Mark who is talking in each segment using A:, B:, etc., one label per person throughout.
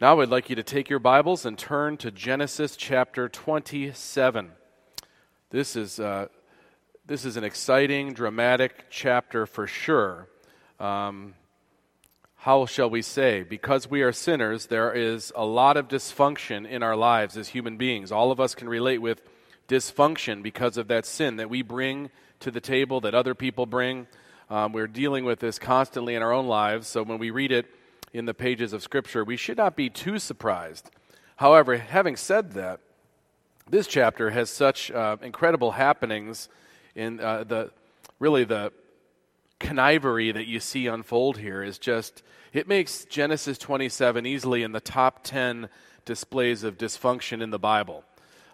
A: Now I'd like you to take your Bibles and turn to Genesis chapter 27. This is, uh, this is an exciting, dramatic chapter for sure. Um, how shall we say? Because we are sinners, there is a lot of dysfunction in our lives as human beings. All of us can relate with dysfunction because of that sin that we bring to the table, that other people bring. Um, we're dealing with this constantly in our own lives. So when we read it, in the pages of Scripture, we should not be too surprised. However, having said that, this chapter has such uh, incredible happenings in uh, the really the connivery that you see unfold here is just it makes Genesis 27 easily in the top 10 displays of dysfunction in the Bible.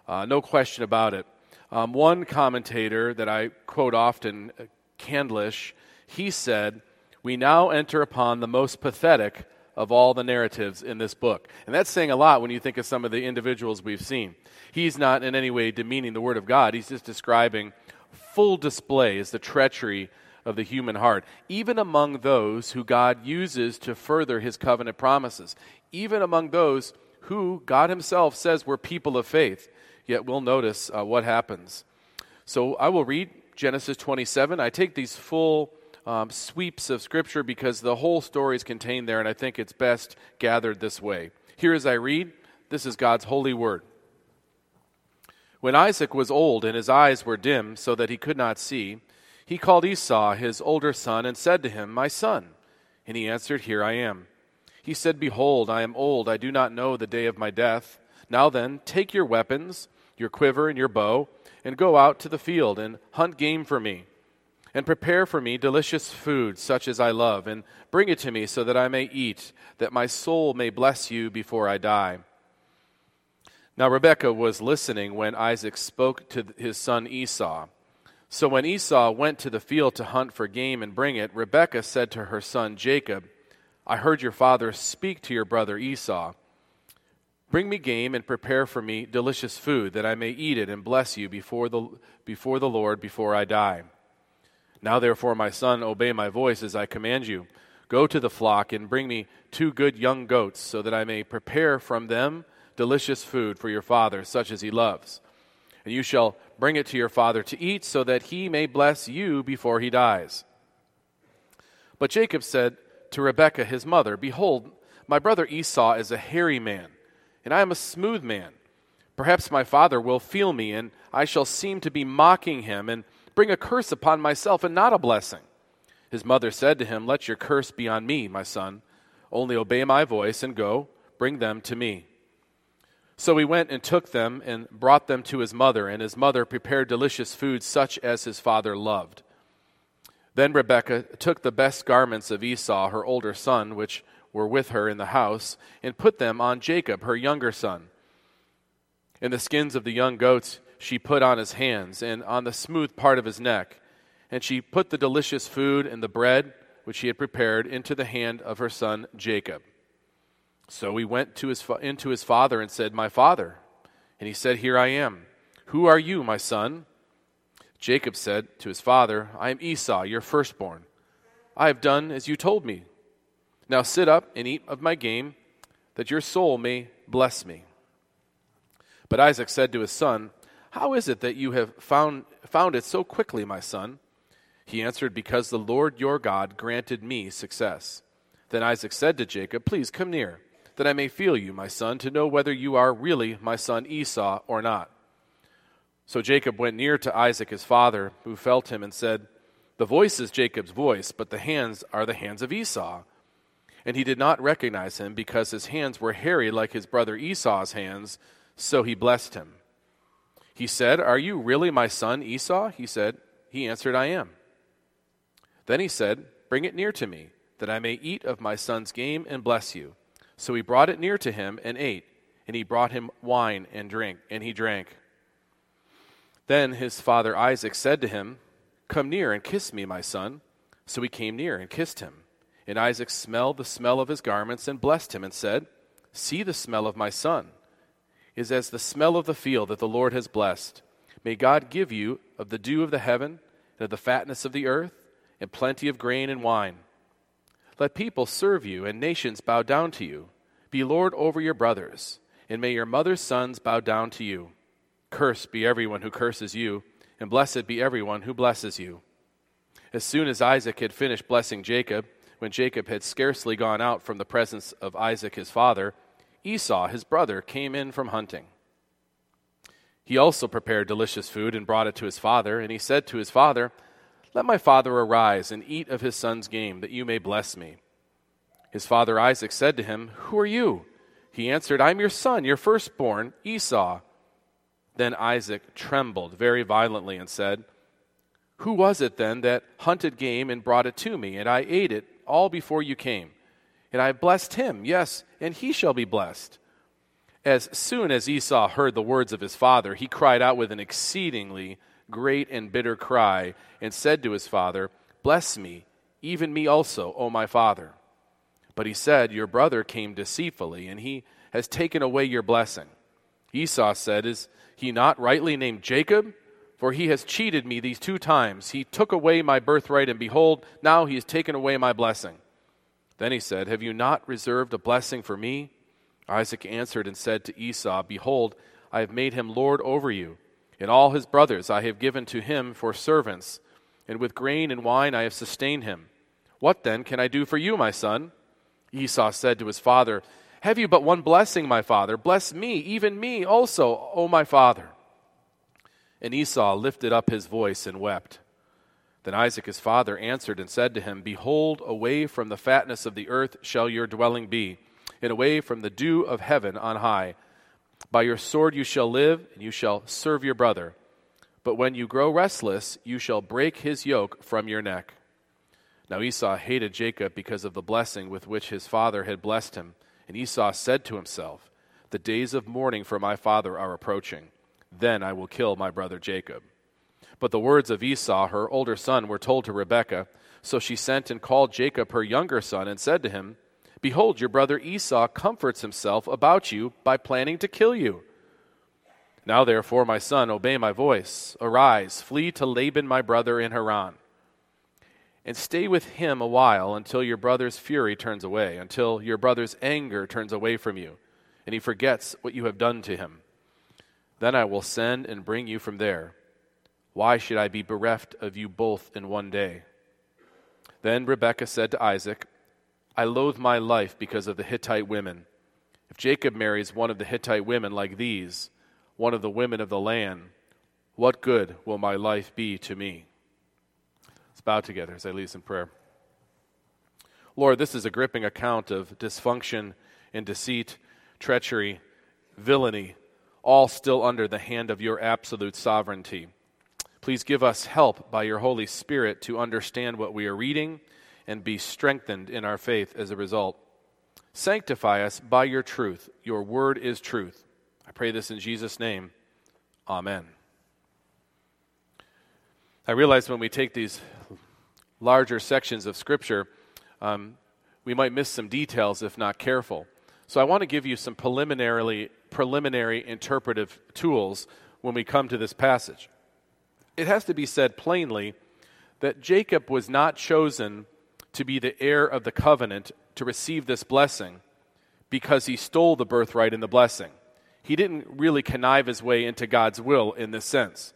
A: Uh, no question about it. Um, one commentator that I quote often, uh, Candlish, he said, we now enter upon the most pathetic of all the narratives in this book. And that's saying a lot when you think of some of the individuals we've seen. He's not in any way demeaning the Word of God, he's just describing full display as the treachery of the human heart, even among those who God uses to further his covenant promises, even among those who God himself says were people of faith. Yet we'll notice uh, what happens. So I will read Genesis 27. I take these full um, sweeps of Scripture because the whole story is contained there, and I think it's best gathered this way. Here, as I read, this is God's holy word. When Isaac was old and his eyes were dim so that he could not see, he called Esau, his older son, and said to him, My son. And he answered, Here I am. He said, Behold, I am old, I do not know the day of my death. Now then, take your weapons, your quiver and your bow, and go out to the field and hunt game for me and prepare for me delicious food such as I love, and bring it to me so that I may eat, that my soul may bless you before I die. Now Rebekah was listening when Isaac spoke to his son Esau. So when Esau went to the field to hunt for game and bring it, Rebekah said to her son Jacob, I heard your father speak to your brother Esau. Bring me game and prepare for me delicious food, that I may eat it and bless you before the, before the Lord before I die. Now, therefore, my son, obey my voice as I command you. Go to the flock and bring me two good young goats, so that I may prepare from them delicious food for your father, such as he loves. And you shall bring it to your father to eat, so that he may bless you before he dies. But Jacob said to Rebekah his mother, Behold, my brother Esau is a hairy man, and I am a smooth man. Perhaps my father will feel me, and I shall seem to be mocking him, and bring a curse upon myself and not a blessing. His mother said to him, Let your curse be on me, my son. Only obey my voice and go, bring them to me. So he went and took them and brought them to his mother, and his mother prepared delicious food such as his father loved. Then Rebekah took the best garments of Esau, her older son, which were with her in the house, and put them on Jacob, her younger son. And the skins of the young goats she put on his hands and on the smooth part of his neck. And she put the delicious food and the bread which she had prepared into the hand of her son Jacob. So he went to his, into his father and said, My father. And he said, Here I am. Who are you, my son? Jacob said to his father, I am Esau, your firstborn. I have done as you told me. Now sit up and eat of my game, that your soul may bless me. But Isaac said to his son, how is it that you have found, found it so quickly, my son? He answered, Because the Lord your God granted me success. Then Isaac said to Jacob, Please come near, that I may feel you, my son, to know whether you are really my son Esau or not. So Jacob went near to Isaac his father, who felt him, and said, The voice is Jacob's voice, but the hands are the hands of Esau. And he did not recognize him, because his hands were hairy like his brother Esau's hands, so he blessed him. He said, Are you really my son Esau? He said, He answered, I am. Then he said, Bring it near to me, that I may eat of my son's game and bless you. So he brought it near to him and ate, and he brought him wine and drink, and he drank. Then his father Isaac said to him, Come near and kiss me, my son. So he came near and kissed him. And Isaac smelled the smell of his garments and blessed him and said, See the smell of my son is as the smell of the field that the Lord has blessed. May God give you of the dew of the heaven and of the fatness of the earth and plenty of grain and wine. Let people serve you and nations bow down to you. Be Lord over your brothers, and may your mother's sons bow down to you. Cursed be everyone who curses you, and blessed be everyone who blesses you. As soon as Isaac had finished blessing Jacob, when Jacob had scarcely gone out from the presence of Isaac his father, Esau his brother came in from hunting. He also prepared delicious food and brought it to his father, and he said to his father, Let my father arise and eat of his son's game, that you may bless me. His father Isaac said to him, Who are you? He answered, I'm your son, your firstborn, Esau. Then Isaac trembled very violently and said, Who was it then that hunted game and brought it to me, and I ate it all before you came? And I have blessed him, yes, and he shall be blessed. As soon as Esau heard the words of his father, he cried out with an exceedingly great and bitter cry, and said to his father, Bless me, even me also, O my father. But he said, Your brother came deceitfully, and he has taken away your blessing. Esau said, Is he not rightly named Jacob? For he has cheated me these two times. He took away my birthright, and behold, now he has taken away my blessing. Then he said, Have you not reserved a blessing for me? Isaac answered and said to Esau, Behold, I have made him lord over you, and all his brothers I have given to him for servants, and with grain and wine I have sustained him. What then can I do for you, my son? Esau said to his father, have you but one blessing, my father? Bless me, even me also, O my father. And Esau lifted up his voice and wept. Then Isaac his father answered and said to him, Behold, away from the fatness of the earth shall your dwelling be, and away from the dew of heaven on high. By your sword you shall live, and you shall serve your brother. But when you grow restless, you shall break his yoke from your neck. Now Esau hated Jacob because of the blessing with which his father had blessed him. And Esau said to himself, The days of mourning for my father are approaching. Then I will kill my brother Jacob. But the words of Esau, her older son, were told to Rebekah. So she sent and called Jacob, her younger son, and said to him, Behold, your brother Esau comforts himself about you by planning to kill you. Now, therefore, my son, obey my voice. Arise, flee to Laban my brother in Haran and stay with him a while until your brother's fury turns away, until your brother's anger turns away from you, and he forgets what you have done to him. Then I will send and bring you from there. Why should I be bereft of you both in one day? Then Rebekah said to Isaac, I loathe my life because of the Hittite women. If Jacob marries one of the Hittite women like these, one of the women of the land, what good will my life be to me? Let's bow together as I lead us in prayer. Lord, this is a gripping account of dysfunction and deceit, treachery, villainy, all still under the hand of your absolute sovereignty. Please give us help by your Holy Spirit to understand what we are reading and be strengthened in our faith as a result. Sanctify us by your truth. Your word is truth. I pray this in Jesus' name. Amen. I realize when we take these larger sections of Scripture, um, we might miss some details if not careful. So I want to give you some preliminarily, preliminary interpretive tools when we come to this passage. It has to be said plainly that Jacob was not chosen to be the heir of the covenant to receive this blessing because he stole the birthright and the blessing. He didn't really connive his way into God's will in this sense.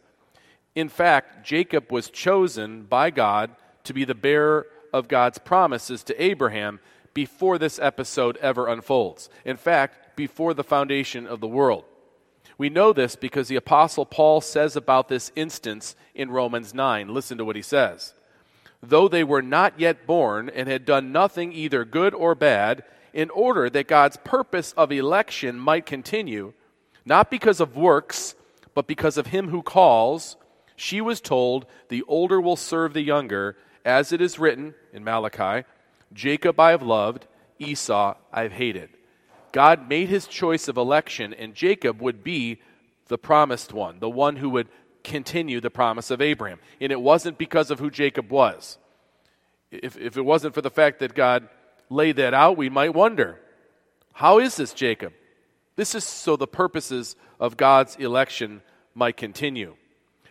A: In fact, Jacob was chosen by God to be the bearer of God's promises to Abraham before this episode ever unfolds. In fact, before the foundation of the world. We know this because the Apostle Paul says about this instance in Romans 9. Listen to what he says. Though they were not yet born and had done nothing either good or bad, in order that God's purpose of election might continue, not because of works, but because of him who calls, she was told, The older will serve the younger, as it is written in Malachi Jacob I have loved, Esau I have hated. God made his choice of election, and Jacob would be the promised one, the one who would continue the promise of Abraham. And it wasn't because of who Jacob was. If, if it wasn't for the fact that God laid that out, we might wonder how is this Jacob? This is so the purposes of God's election might continue.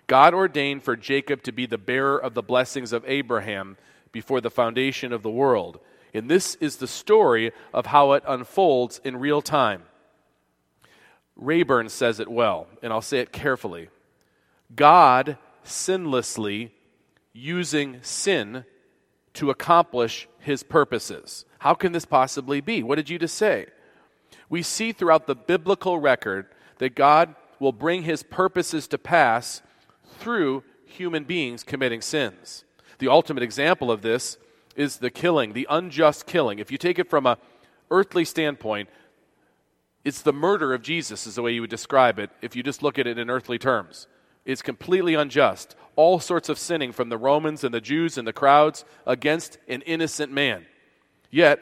A: God ordained for Jacob to be the bearer of the blessings of Abraham before the foundation of the world. And this is the story of how it unfolds in real time. Rayburn says it well, and I'll say it carefully. God sinlessly using sin to accomplish his purposes. How can this possibly be? What did you just say? We see throughout the biblical record that God will bring his purposes to pass through human beings committing sins. The ultimate example of this is the killing, the unjust killing. If you take it from a earthly standpoint, it's the murder of Jesus is the way you would describe it if you just look at it in earthly terms. It's completely unjust. All sorts of sinning from the Romans and the Jews and the crowds against an innocent man. Yet,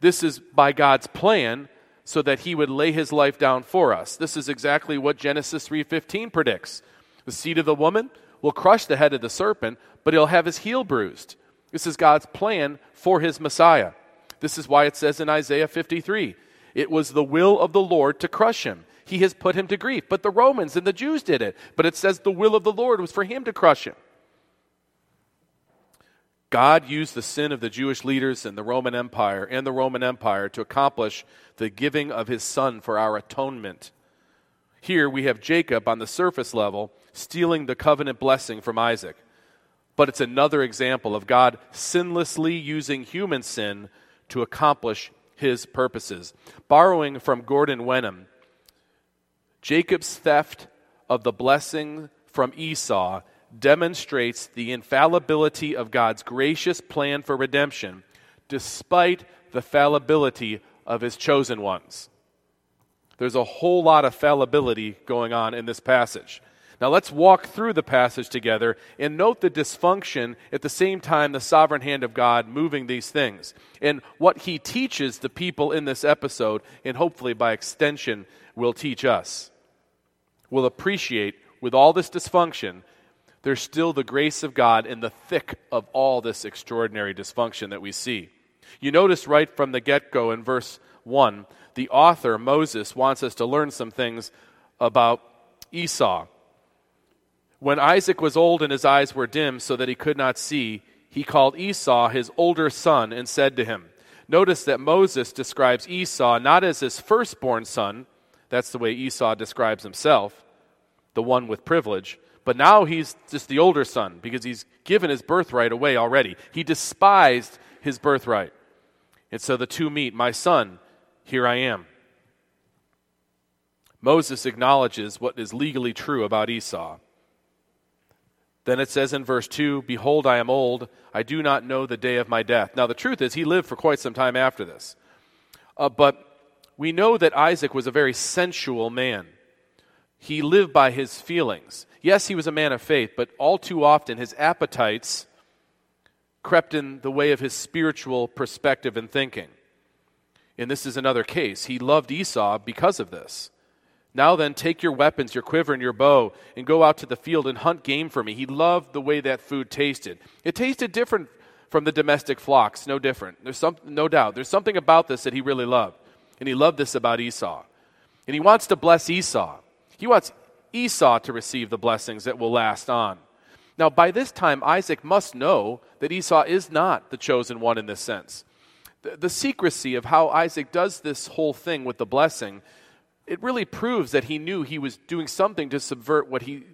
A: this is by God's plan so that he would lay his life down for us. This is exactly what Genesis 3:15 predicts. The seed of the woman will crush the head of the serpent, but he'll have his heel bruised. This is God's plan for his Messiah. This is why it says in Isaiah 53 it was the will of the Lord to crush him. He has put him to grief. But the Romans and the Jews did it. But it says the will of the Lord was for him to crush him. God used the sin of the Jewish leaders and the Roman Empire and the Roman Empire to accomplish the giving of his son for our atonement. Here we have Jacob on the surface level stealing the covenant blessing from Isaac. But it's another example of God sinlessly using human sin to accomplish his purposes. Borrowing from Gordon Wenham, Jacob's theft of the blessing from Esau demonstrates the infallibility of God's gracious plan for redemption despite the fallibility of his chosen ones. There's a whole lot of fallibility going on in this passage. Now let's walk through the passage together and note the dysfunction at the same time the sovereign hand of God moving these things and what he teaches the people in this episode and hopefully by extension will teach us. We'll appreciate with all this dysfunction there's still the grace of God in the thick of all this extraordinary dysfunction that we see. You notice right from the get go in verse 1, the author, Moses, wants us to learn some things about Esau. When Isaac was old and his eyes were dim so that he could not see, he called Esau his older son and said to him, Notice that Moses describes Esau not as his firstborn son, that's the way Esau describes himself, the one with privilege, but now he's just the older son because he's given his birthright away already. He despised his birthright. And so the two meet. My son, here I am. Moses acknowledges what is legally true about Esau. Then it says in verse 2 Behold, I am old. I do not know the day of my death. Now, the truth is, he lived for quite some time after this. Uh, but we know that Isaac was a very sensual man. He lived by his feelings. Yes, he was a man of faith, but all too often his appetites crept in the way of his spiritual perspective and thinking. And this is another case. He loved Esau because of this. Now then, take your weapons, your quiver, and your bow, and go out to the field and hunt game for me. He loved the way that food tasted. It tasted different from the domestic flocks, no different. There's some, no doubt. There's something about this that he really loved. And he loved this about Esau. And he wants to bless Esau. He wants Esau to receive the blessings that will last on. Now, by this time, Isaac must know that Esau is not the chosen one in this sense. The, the secrecy of how Isaac does this whole thing with the blessing it really proves that he knew he was doing something to subvert what he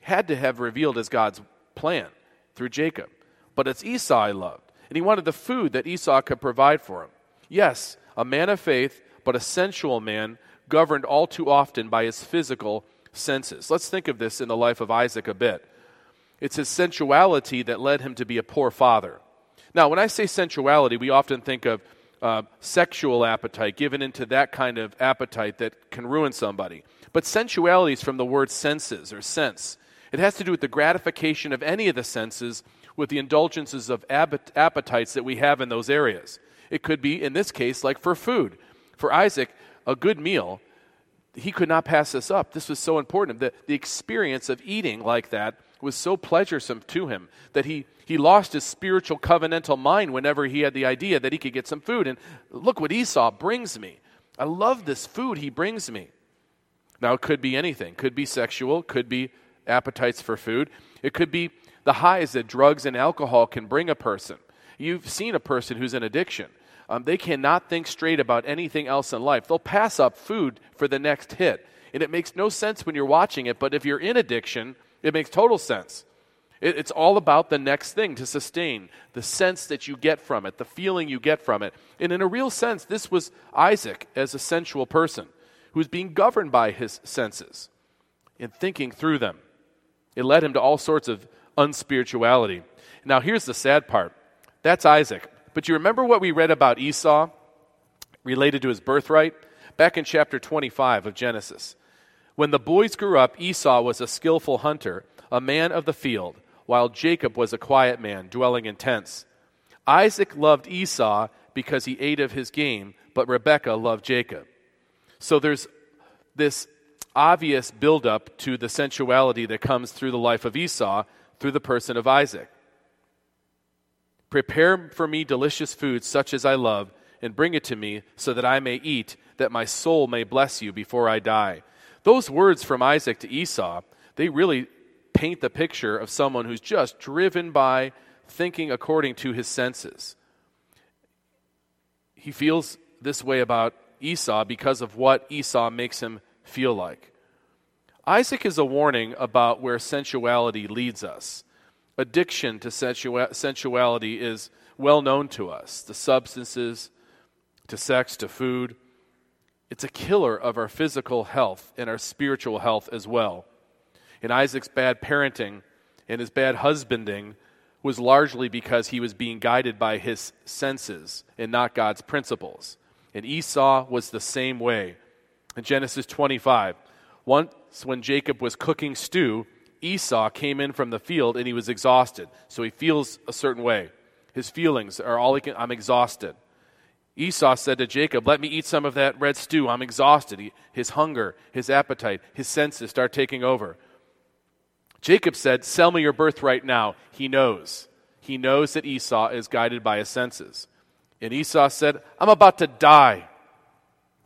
A: had to have revealed as God's plan through Jacob. But it's Esau he loved, and he wanted the food that Esau could provide for him. Yes, a man of faith, but a sensual man governed all too often by his physical senses. Let's think of this in the life of Isaac a bit. It's his sensuality that led him to be a poor father. Now, when I say sensuality, we often think of uh, sexual appetite, given into that kind of appetite that can ruin somebody. But sensuality is from the word senses or sense. It has to do with the gratification of any of the senses with the indulgences of appetites that we have in those areas. It could be, in this case, like for food. For Isaac, a good meal, he could not pass this up. This was so important. The, the experience of eating like that was so pleasuresome to him that he, he lost his spiritual covenantal mind whenever he had the idea that he could get some food. And look what Esau brings me. I love this food he brings me. Now, it could be anything. Could be sexual, could be appetites for food. It could be the highs that drugs and alcohol can bring a person. You've seen a person who's in addiction. Um, they cannot think straight about anything else in life. They'll pass up food for the next hit. And it makes no sense when you're watching it, but if you're in addiction, it makes total sense. It, it's all about the next thing to sustain, the sense that you get from it, the feeling you get from it. And in a real sense, this was Isaac as a sensual person who was being governed by his senses and thinking through them. It led him to all sorts of unspirituality. Now, here's the sad part that's Isaac. But you remember what we read about Esau related to his birthright? Back in chapter 25 of Genesis. When the boys grew up, Esau was a skillful hunter, a man of the field, while Jacob was a quiet man, dwelling in tents. Isaac loved Esau because he ate of his game, but Rebekah loved Jacob. So there's this obvious buildup to the sensuality that comes through the life of Esau through the person of Isaac. Prepare for me delicious food such as I love, and bring it to me so that I may eat, that my soul may bless you before I die. Those words from Isaac to Esau, they really paint the picture of someone who's just driven by thinking according to his senses. He feels this way about Esau because of what Esau makes him feel like. Isaac is a warning about where sensuality leads us. Addiction to sensuality is well known to us the substances, to sex, to food. It's a killer of our physical health and our spiritual health as well. And Isaac's bad parenting and his bad husbanding was largely because he was being guided by his senses and not God's principles. And Esau was the same way. In Genesis 25, once when Jacob was cooking stew, Esau came in from the field and he was exhausted. So he feels a certain way. His feelings are all he can, I'm exhausted. Esau said to Jacob, Let me eat some of that red stew. I'm exhausted. He, his hunger, his appetite, his senses start taking over. Jacob said, Sell me your birthright now. He knows. He knows that Esau is guided by his senses. And Esau said, I'm about to die.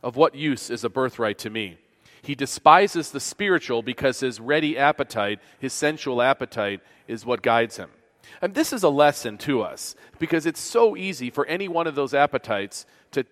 A: Of what use is a birthright to me? He despises the spiritual because his ready appetite, his sensual appetite, is what guides him. And this is a lesson to us because it's so easy for any one of those appetites to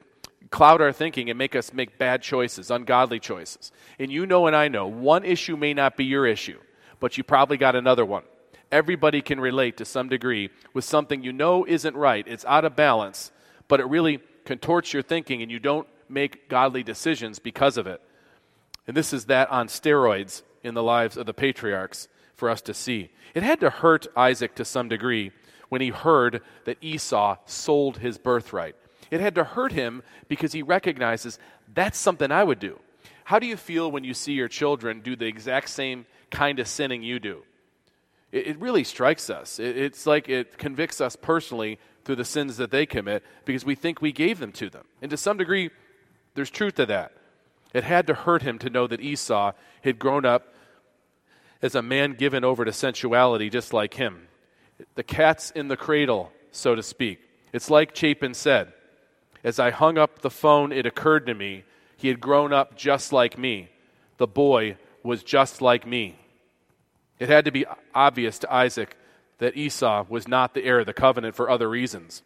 A: cloud our thinking and make us make bad choices, ungodly choices. And you know, and I know, one issue may not be your issue, but you probably got another one. Everybody can relate to some degree with something you know isn't right, it's out of balance, but it really contorts your thinking and you don't make godly decisions because of it. And this is that on steroids in the lives of the patriarchs for us to see. It had to hurt Isaac to some degree when he heard that Esau sold his birthright. It had to hurt him because he recognizes that's something I would do. How do you feel when you see your children do the exact same kind of sinning you do? It, it really strikes us. It, it's like it convicts us personally through the sins that they commit because we think we gave them to them. And to some degree, there's truth to that. It had to hurt him to know that Esau had grown up as a man given over to sensuality just like him. The cat's in the cradle, so to speak. It's like Chapin said As I hung up the phone, it occurred to me he had grown up just like me. The boy was just like me. It had to be obvious to Isaac that Esau was not the heir of the covenant for other reasons.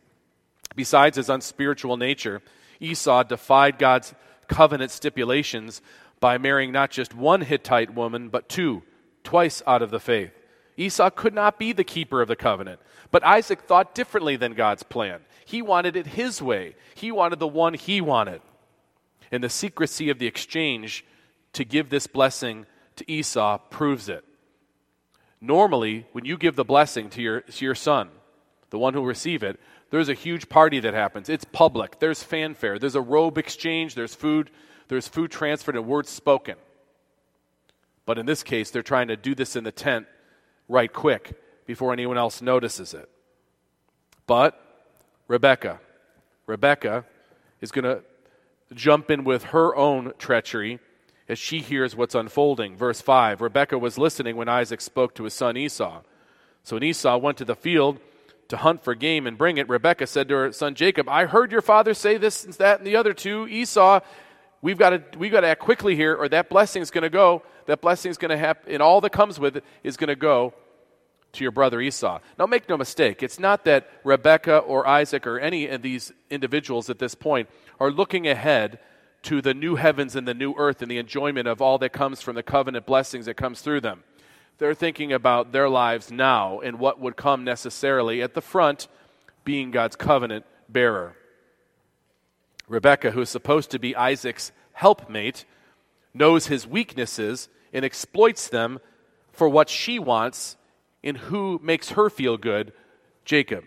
A: Besides his unspiritual nature, Esau defied God's covenant stipulations by marrying not just one Hittite woman, but two, twice out of the faith. Esau could not be the keeper of the covenant, but Isaac thought differently than God's plan. He wanted it his way, he wanted the one he wanted. And the secrecy of the exchange to give this blessing to Esau proves it. Normally, when you give the blessing to your, to your son, the one who will receive it, there's a huge party that happens. It's public. There's fanfare. There's a robe exchange. There's food. There's food transferred and words spoken. But in this case, they're trying to do this in the tent right quick before anyone else notices it. But Rebecca, Rebecca is going to jump in with her own treachery as she hears what's unfolding. Verse 5 Rebecca was listening when Isaac spoke to his son Esau. So when Esau went to the field, to hunt for game and bring it, Rebecca said to her son Jacob, I heard your father say this and that and the other two. Esau, we've got to, we've got to act quickly here, or that blessing is going to go. That blessing is going to happen, and all that comes with it is going to go to your brother Esau. Now, make no mistake, it's not that Rebekah or Isaac or any of these individuals at this point are looking ahead to the new heavens and the new earth and the enjoyment of all that comes from the covenant blessings that comes through them. They're thinking about their lives now and what would come necessarily at the front being God's covenant bearer. Rebekah, who is supposed to be Isaac's helpmate, knows his weaknesses and exploits them for what she wants in who makes her feel good, Jacob.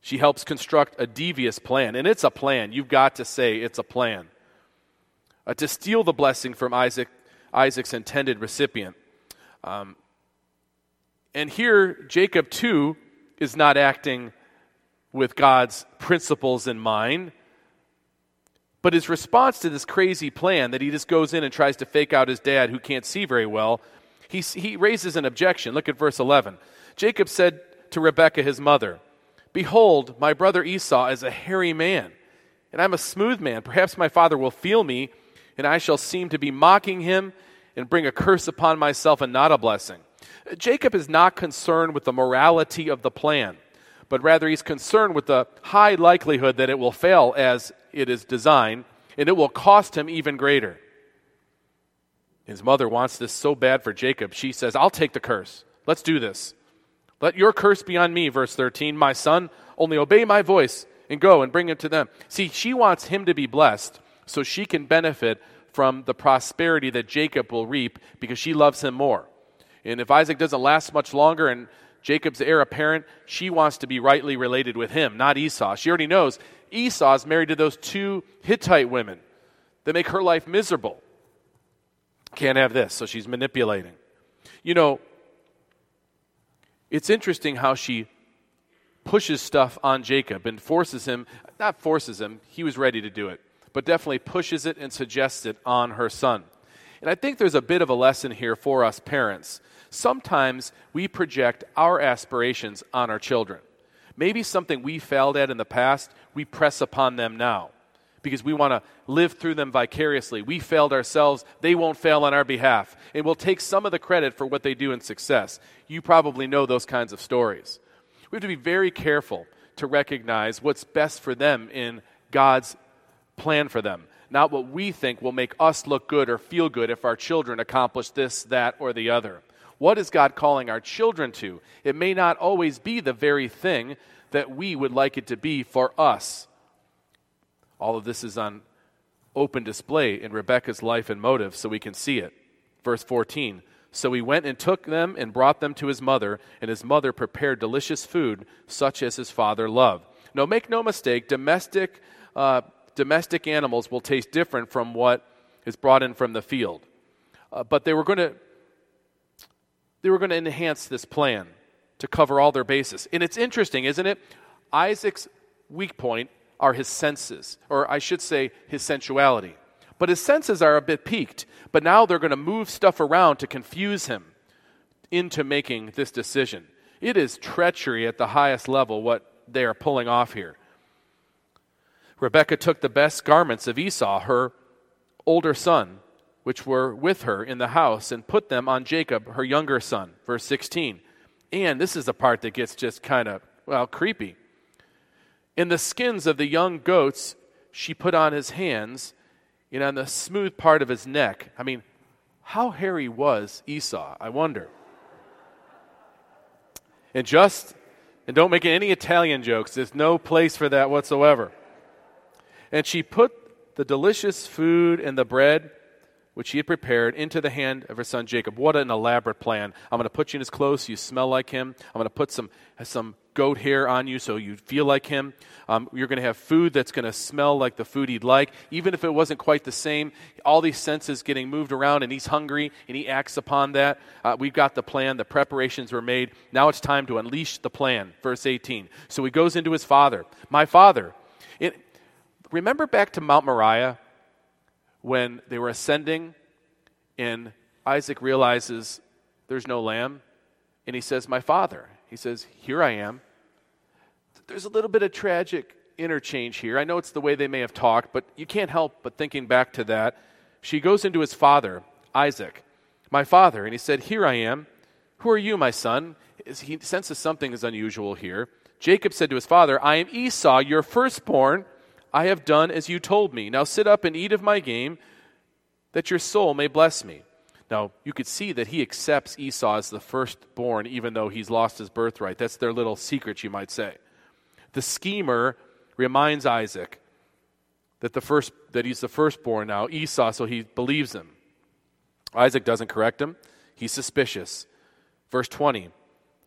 A: She helps construct a devious plan, and it's a plan. You've got to say it's a plan. Uh, to steal the blessing from Isaac, Isaac's intended recipient. Um, and here, Jacob, too, is not acting with God's principles in mind. But his response to this crazy plan that he just goes in and tries to fake out his dad who can't see very well, he, he raises an objection. Look at verse 11. Jacob said to Rebekah, his mother, Behold, my brother Esau is a hairy man, and I'm a smooth man. Perhaps my father will feel me, and I shall seem to be mocking him and bring a curse upon myself and not a blessing. Jacob is not concerned with the morality of the plan, but rather he's concerned with the high likelihood that it will fail as it is designed, and it will cost him even greater. His mother wants this so bad for Jacob, she says, I'll take the curse. Let's do this. Let your curse be on me, verse 13. My son, only obey my voice and go and bring him to them. See, she wants him to be blessed so she can benefit from the prosperity that Jacob will reap because she loves him more. And if Isaac doesn't last much longer and Jacob's heir apparent, she wants to be rightly related with him, not Esau. She already knows Esau's married to those two Hittite women that make her life miserable. Can't have this, so she's manipulating. You know, it's interesting how she pushes stuff on Jacob and forces him, not forces him, he was ready to do it, but definitely pushes it and suggests it on her son. And I think there's a bit of a lesson here for us parents. Sometimes we project our aspirations on our children. Maybe something we failed at in the past, we press upon them now because we want to live through them vicariously. We failed ourselves, they won't fail on our behalf. And we'll take some of the credit for what they do in success. You probably know those kinds of stories. We have to be very careful to recognize what's best for them in God's plan for them, not what we think will make us look good or feel good if our children accomplish this, that, or the other. What is God calling our children to? It may not always be the very thing that we would like it to be for us. All of this is on open display in Rebekah's life and motive so we can see it. Verse 14 So he went and took them and brought them to his mother, and his mother prepared delicious food, such as his father loved. No, make no mistake, domestic, uh, domestic animals will taste different from what is brought in from the field. Uh, but they were going to they were going to enhance this plan to cover all their bases. And it's interesting, isn't it? Isaac's weak point are his senses, or I should say, his sensuality. But his senses are a bit peaked, but now they're going to move stuff around to confuse him into making this decision. It is treachery at the highest level what they are pulling off here. Rebekah took the best garments of Esau, her older son, which were with her in the house, and put them on Jacob, her younger son. Verse 16. And this is the part that gets just kind of, well, creepy. In the skins of the young goats, she put on his hands and on the smooth part of his neck. I mean, how hairy was Esau? I wonder. And just, and don't make any Italian jokes, there's no place for that whatsoever. And she put the delicious food and the bread which she had prepared into the hand of her son Jacob. What an elaborate plan. I'm going to put you in his clothes so you smell like him. I'm going to put some, some goat hair on you so you feel like him. Um, you're going to have food that's going to smell like the food he'd like, even if it wasn't quite the same. All these senses getting moved around, and he's hungry, and he acts upon that. Uh, we've got the plan, the preparations were made. Now it's time to unleash the plan. Verse 18. So he goes into his father. My father. It, remember back to Mount Moriah? When they were ascending and Isaac realizes there's no lamb and he says, My father. He says, Here I am. There's a little bit of tragic interchange here. I know it's the way they may have talked, but you can't help but thinking back to that. She goes into his father, Isaac, my father, and he said, Here I am. Who are you, my son? He senses something is unusual here. Jacob said to his father, I am Esau, your firstborn. I have done as you told me. Now sit up and eat of my game, that your soul may bless me. Now, you could see that he accepts Esau as the firstborn, even though he's lost his birthright. That's their little secret, you might say. The schemer reminds Isaac that, the first, that he's the firstborn now, Esau, so he believes him. Isaac doesn't correct him, he's suspicious. Verse 20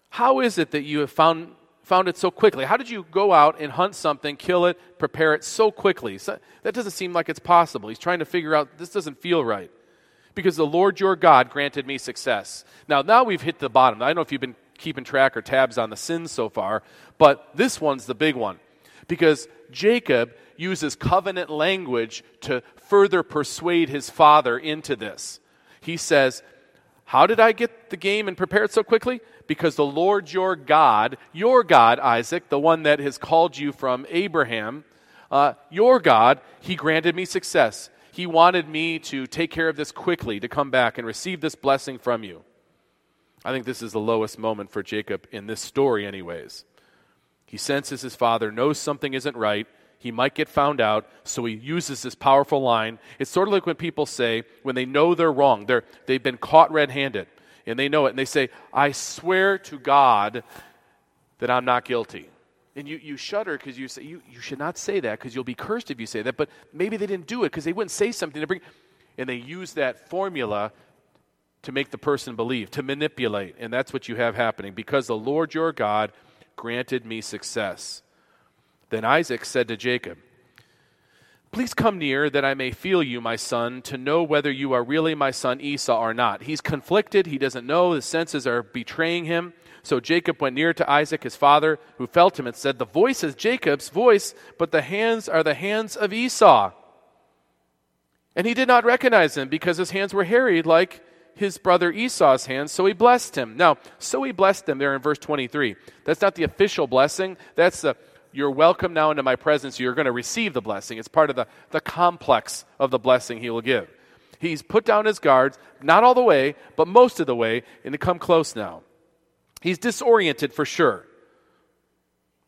A: How is it that you have found, found it so quickly? How did you go out and hunt something, kill it, prepare it so quickly? So, that doesn't seem like it's possible. He's trying to figure out this doesn't feel right. Because the Lord your God granted me success. Now, now we've hit the bottom. I don't know if you've been keeping track or tabs on the sins so far, but this one's the big one. Because Jacob uses covenant language to further persuade his father into this. He says, How did I get the game and prepare it so quickly? Because the Lord your God, your God, Isaac, the one that has called you from Abraham, uh, your God, he granted me success. He wanted me to take care of this quickly, to come back and receive this blessing from you. I think this is the lowest moment for Jacob in this story, anyways. He senses his father knows something isn't right. He might get found out, so he uses this powerful line. It's sort of like when people say, when they know they're wrong, they're, they've been caught red handed, and they know it, and they say, I swear to God that I'm not guilty. And you, you shudder because you say, you, you should not say that because you'll be cursed if you say that. But maybe they didn't do it because they wouldn't say something to bring. And they use that formula to make the person believe, to manipulate. And that's what you have happening. Because the Lord your God granted me success. Then Isaac said to Jacob, Please come near that I may feel you, my son, to know whether you are really my son Esau or not. He's conflicted. He doesn't know. His senses are betraying him. So Jacob went near to Isaac, his father, who felt him and said, The voice is Jacob's voice, but the hands are the hands of Esau. And he did not recognize him because his hands were hairy like his brother Esau's hands, so he blessed him. Now, so he blessed him there in verse 23. That's not the official blessing. That's the you're welcome now into my presence. You're going to receive the blessing. It's part of the, the complex of the blessing he will give. He's put down his guards, not all the way, but most of the way, and to come close now. He's disoriented for sure.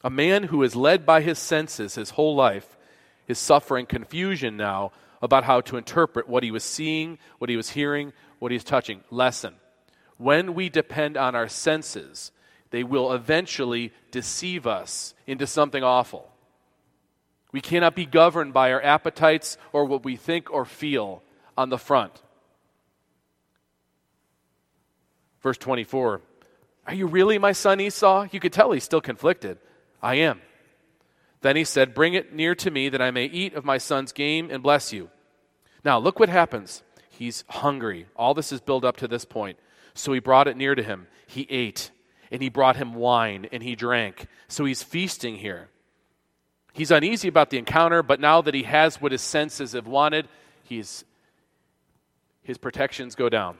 A: A man who is led by his senses his whole life is suffering confusion now about how to interpret what he was seeing, what he was hearing, what he's touching. Lesson. When we depend on our senses, they will eventually deceive us into something awful. We cannot be governed by our appetites or what we think or feel on the front. Verse 24 Are you really my son Esau? You could tell he's still conflicted. I am. Then he said, Bring it near to me that I may eat of my son's game and bless you. Now, look what happens. He's hungry. All this is built up to this point. So he brought it near to him. He ate, and he brought him wine, and he drank. So he's feasting here. He's uneasy about the encounter, but now that he has what his senses have wanted, he's, his protections go down.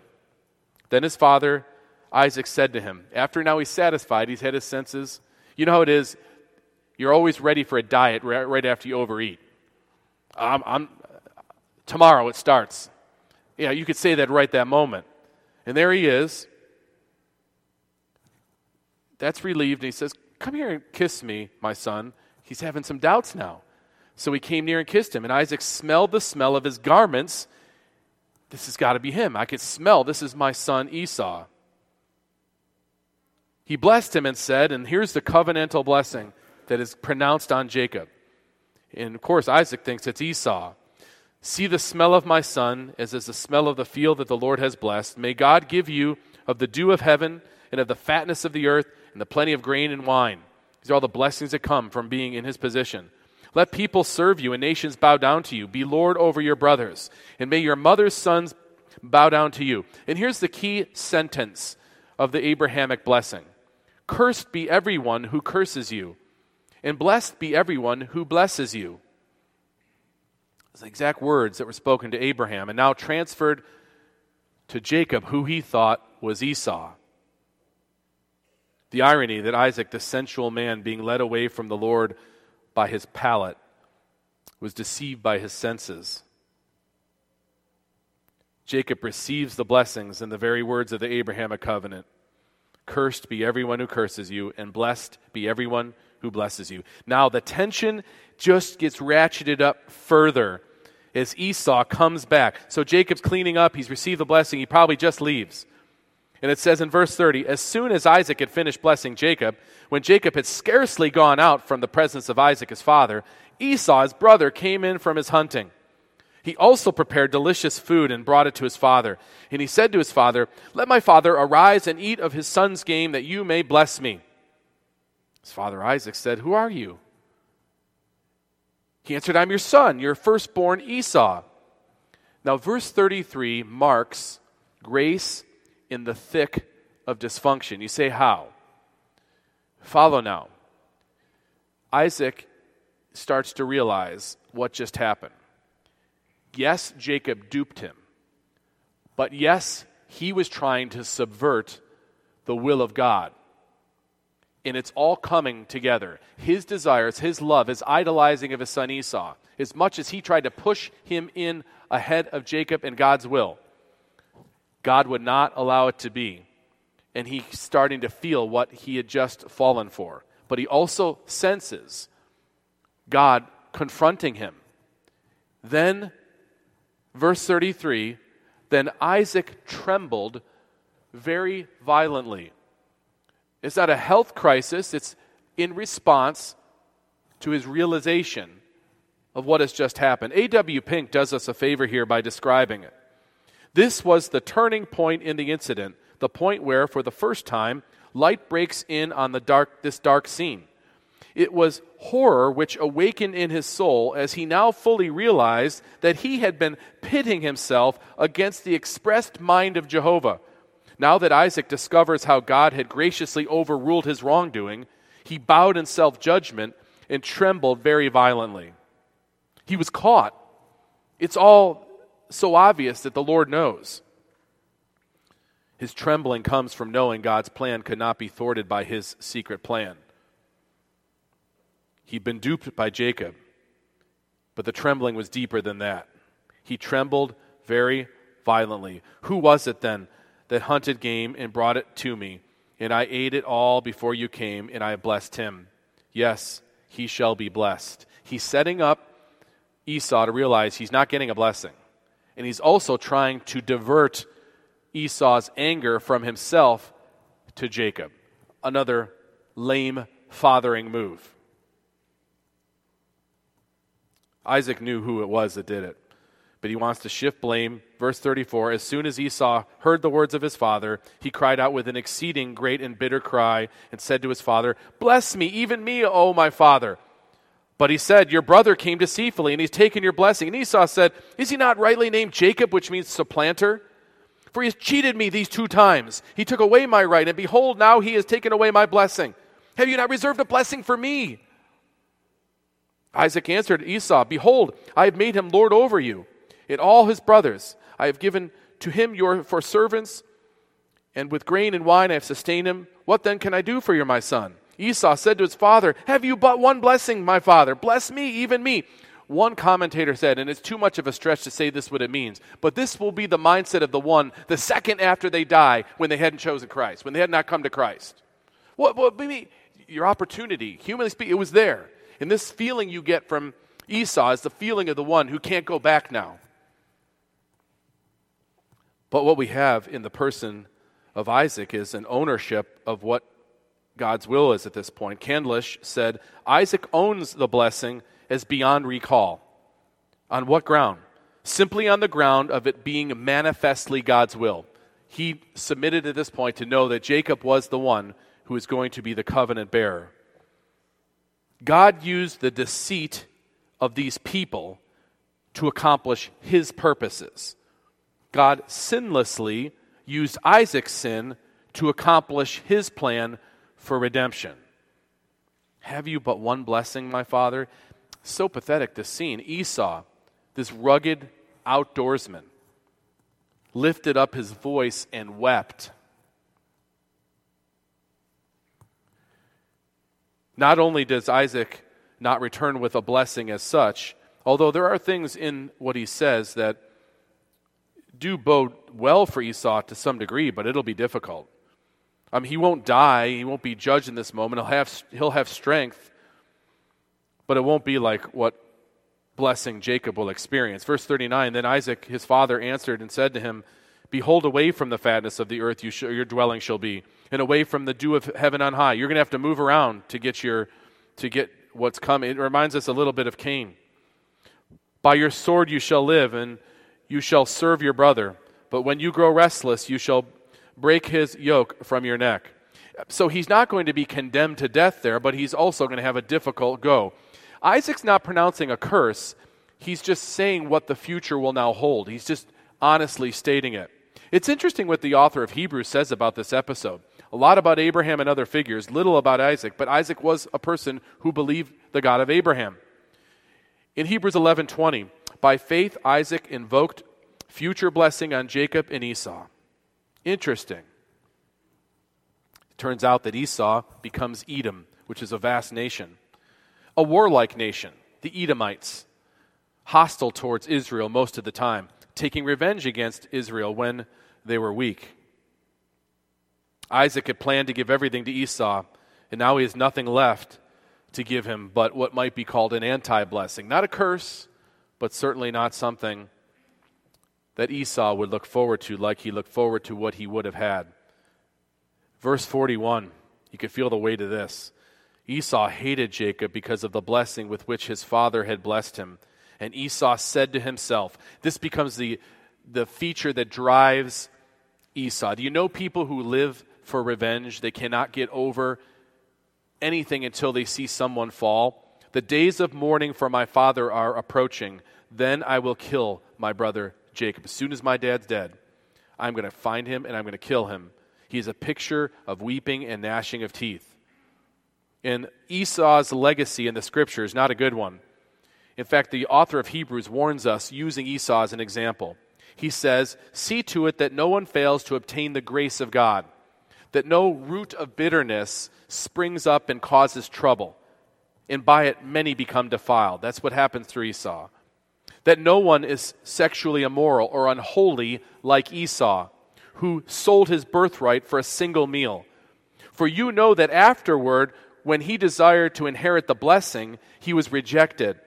A: Then his father, Isaac, said to him, after now he's satisfied, he's had his senses. You know how it is? You're always ready for a diet right, after you overeat. I'm, I'm, tomorrow it starts. Yeah, you could say that right that moment. And there he is. That's relieved. And he says, Come here and kiss me, my son. He's having some doubts now. So he came near and kissed him. And Isaac smelled the smell of his garments. This has got to be him. I could smell this is my son Esau. He blessed him and said, and here's the covenantal blessing that is pronounced on Jacob. And of course, Isaac thinks it's Esau. See the smell of my son as is the smell of the field that the Lord has blessed. May God give you of the dew of heaven and of the fatness of the earth and the plenty of grain and wine. These are all the blessings that come from being in his position. Let people serve you and nations bow down to you. Be Lord over your brothers. And may your mother's sons bow down to you. And here's the key sentence of the Abrahamic blessing Cursed be everyone who curses you, and blessed be everyone who blesses you It's the exact words that were spoken to Abraham and now transferred to Jacob, who he thought was Esau. The irony that Isaac, the sensual man, being led away from the Lord by his palate, was deceived by his senses. Jacob receives the blessings and the very words of the Abrahamic covenant. Cursed be everyone who curses you, and blessed be everyone who blesses you. Now, the tension just gets ratcheted up further as Esau comes back. So Jacob's cleaning up, he's received the blessing, he probably just leaves. And it says in verse 30 As soon as Isaac had finished blessing Jacob, when Jacob had scarcely gone out from the presence of Isaac his father, Esau, his brother, came in from his hunting. He also prepared delicious food and brought it to his father. And he said to his father, Let my father arise and eat of his son's game, that you may bless me. His father Isaac said, Who are you? He answered, I'm your son, your firstborn Esau. Now, verse 33 marks grace in the thick of dysfunction. You say, How? Follow now. Isaac starts to realize what just happened. Yes, Jacob duped him, but yes, he was trying to subvert the will of God. And it's all coming together. His desires, his love, his idolizing of his son Esau, as much as he tried to push him in ahead of Jacob and God's will, God would not allow it to be. And he's starting to feel what he had just fallen for. But he also senses God confronting him. Then, verse 33 then Isaac trembled very violently. It's not a health crisis, it's in response to his realization of what has just happened. A.W. Pink does us a favor here by describing it. This was the turning point in the incident, the point where, for the first time, light breaks in on the dark, this dark scene. It was horror which awakened in his soul as he now fully realized that he had been pitting himself against the expressed mind of Jehovah. Now that Isaac discovers how God had graciously overruled his wrongdoing, he bowed in self judgment and trembled very violently. He was caught. It's all so obvious that the Lord knows. His trembling comes from knowing God's plan could not be thwarted by his secret plan. He'd been duped by Jacob, but the trembling was deeper than that. He trembled very violently. Who was it then that hunted game and brought it to me? And I ate it all before you came, and I blessed him. Yes, he shall be blessed. He's setting up Esau to realize he's not getting a blessing. And he's also trying to divert Esau's anger from himself to Jacob. Another lame fathering move. Isaac knew who it was that did it, but he wants to shift blame. Verse 34 As soon as Esau heard the words of his father, he cried out with an exceeding great and bitter cry and said to his father, Bless me, even me, O my father. But he said, Your brother came deceitfully, and he's taken your blessing. And Esau said, Is he not rightly named Jacob, which means supplanter? For he has cheated me these two times. He took away my right, and behold, now he has taken away my blessing. Have you not reserved a blessing for me? Isaac answered Esau, Behold, I have made him lord over you, and all his brothers. I have given to him your for servants, and with grain and wine I have sustained him. What then can I do for you, my son? Esau said to his father, Have you but one blessing, my father? Bless me, even me. One commentator said, and it's too much of a stretch to say this what it means, but this will be the mindset of the one the second after they die when they hadn't chosen Christ, when they had not come to Christ. What, what, I mean, your opportunity, humanly speaking, it was there. And this feeling you get from Esau is the feeling of the one who can't go back now. But what we have in the person of Isaac is an ownership of what God's will is at this point. Candlish said Isaac owns the blessing as beyond recall. On what ground? Simply on the ground of it being manifestly God's will. He submitted at this point to know that Jacob was the one who is going to be the covenant bearer. God used the deceit of these people to accomplish his purposes. God sinlessly used Isaac's sin to accomplish his plan for redemption. Have you but one blessing, my father? So pathetic, this scene. Esau, this rugged outdoorsman, lifted up his voice and wept. Not only does Isaac not return with a blessing as such, although there are things in what he says that do bode well for Esau to some degree, but it'll be difficult. Um, he won't die. He won't be judged in this moment. He'll have, he'll have strength, but it won't be like what blessing Jacob will experience. Verse 39 Then Isaac, his father, answered and said to him, Behold, away from the fatness of the earth you sh- your dwelling shall be, and away from the dew of heaven on high. You're going to have to move around to get, your, to get what's coming. It reminds us a little bit of Cain. By your sword you shall live, and you shall serve your brother. But when you grow restless, you shall break his yoke from your neck. So he's not going to be condemned to death there, but he's also going to have a difficult go. Isaac's not pronouncing a curse, he's just saying what the future will now hold. He's just honestly stating it. It's interesting what the author of Hebrews says about this episode. A lot about Abraham and other figures, little about Isaac, but Isaac was a person who believed the God of Abraham. In Hebrews 11:20, by faith Isaac invoked future blessing on Jacob and Esau. Interesting. It turns out that Esau becomes Edom, which is a vast nation, a warlike nation, the Edomites, hostile towards Israel most of the time, taking revenge against Israel when they were weak. Isaac had planned to give everything to Esau, and now he has nothing left to give him but what might be called an anti blessing. Not a curse, but certainly not something that Esau would look forward to like he looked forward to what he would have had. Verse 41, you could feel the weight of this. Esau hated Jacob because of the blessing with which his father had blessed him. And Esau said to himself, This becomes the, the feature that drives Esau. Do you know people who live for revenge? They cannot get over anything until they see someone fall. The days of mourning for my father are approaching. Then I will kill my brother Jacob. As soon as my dad's dead, I'm going to find him and I'm going to kill him. He is a picture of weeping and gnashing of teeth. And Esau's legacy in the scripture is not a good one. In fact, the author of Hebrews warns us using Esau as an example. He says, See to it that no one fails to obtain the grace of God, that no root of bitterness springs up and causes trouble, and by it many become defiled. That's what happens through Esau that no one is sexually immoral or unholy like Esau, who sold his birthright for a single meal. For you know that afterward, when he desired to inherit the blessing, he was rejected,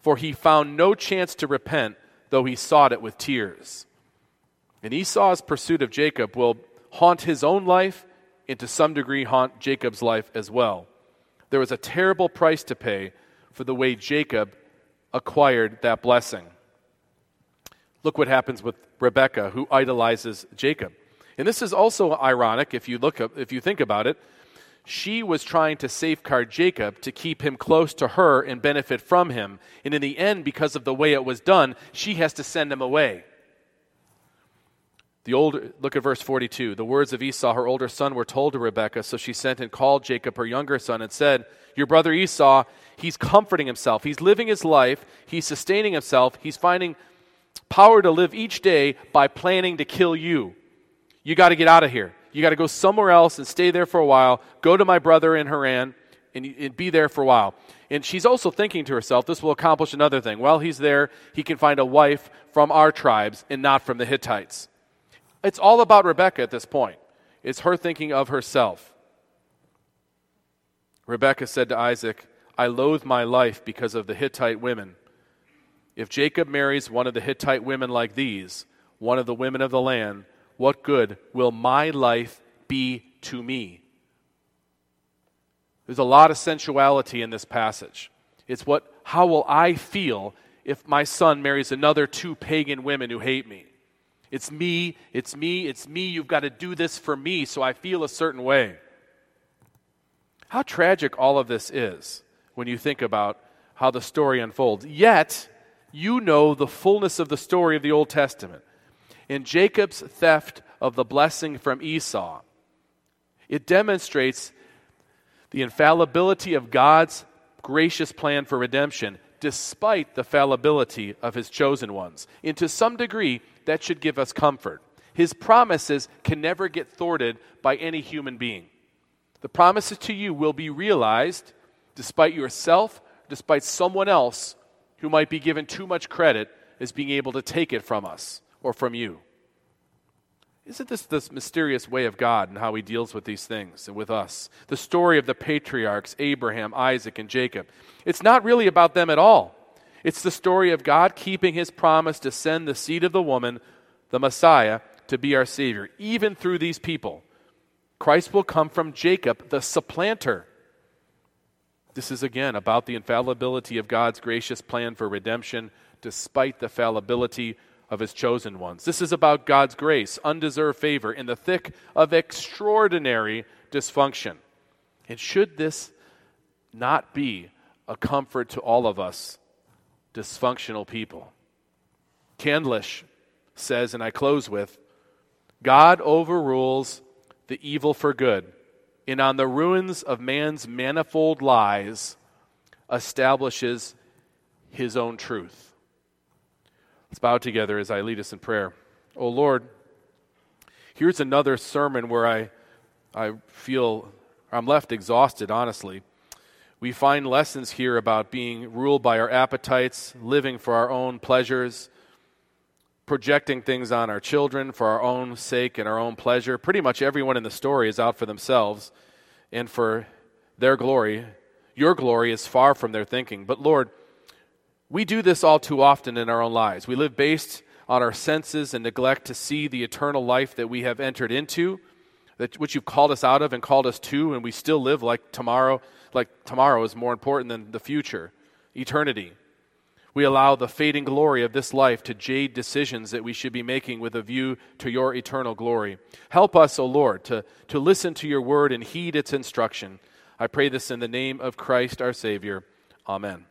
A: for he found no chance to repent, though he sought it with tears. And Esau's pursuit of Jacob will haunt his own life and to some degree haunt Jacob's life as well. There was a terrible price to pay for the way Jacob acquired that blessing. Look what happens with Rebekah, who idolizes Jacob. And this is also ironic if you look up, if you think about it. She was trying to safeguard Jacob to keep him close to her and benefit from him. And in the end, because of the way it was done, she has to send him away. The look at verse 42. The words of Esau, her older son, were told to Rebekah, so she sent and called Jacob, her younger son, and said, Your brother Esau, he's comforting himself. He's living his life. He's sustaining himself. He's finding power to live each day by planning to kill you. You got to get out of here. You got to go somewhere else and stay there for a while. Go to my brother in Haran and, and be there for a while. And she's also thinking to herself, this will accomplish another thing. While he's there, he can find a wife from our tribes and not from the Hittites. It's all about Rebecca at this point. It's her thinking of herself. Rebecca said to Isaac, I loathe my life because of the Hittite women. If Jacob marries one of the Hittite women like these, one of the women of the land, what good will my life be to me? There's a lot of sensuality in this passage. It's what how will I feel if my son marries another two pagan women who hate me? It's me, it's me, it's me. You've got to do this for me so I feel a certain way. How tragic all of this is when you think about how the story unfolds. Yet, you know the fullness of the story of the Old Testament. In Jacob's theft of the blessing from Esau, it demonstrates the infallibility of God's gracious plan for redemption despite the fallibility of his chosen ones. And to some degree, that should give us comfort. His promises can never get thwarted by any human being. The promises to you will be realized despite yourself, despite someone else who might be given too much credit as being able to take it from us or from you. Isn't this this mysterious way of God and how he deals with these things and with us? The story of the patriarchs, Abraham, Isaac, and Jacob. It's not really about them at all. It's the story of God keeping his promise to send the seed of the woman, the Messiah, to be our Savior, even through these people. Christ will come from Jacob, the supplanter. This is again about the infallibility of God's gracious plan for redemption, despite the fallibility of his chosen ones. This is about God's grace, undeserved favor in the thick of extraordinary dysfunction. And should this not be a comfort to all of us, dysfunctional people? Candlish says, and I close with God overrules the evil for good, and on the ruins of man's manifold lies establishes his own truth. Let's bow together as I lead us in prayer. Oh Lord, here's another sermon where I, I feel I'm left exhausted, honestly. We find lessons here about being ruled by our appetites, living for our own pleasures, projecting things on our children for our own sake and our own pleasure. Pretty much everyone in the story is out for themselves and for their glory. Your glory is far from their thinking. But Lord, we do this all too often in our own lives. We live based on our senses and neglect to see the eternal life that we have entered into, that which you've called us out of and called us to, and we still live like tomorrow, like tomorrow is more important than the future, eternity. We allow the fading glory of this life to jade decisions that we should be making with a view to your eternal glory. Help us, O Lord, to, to listen to your word and heed its instruction. I pray this in the name of Christ our Savior. Amen.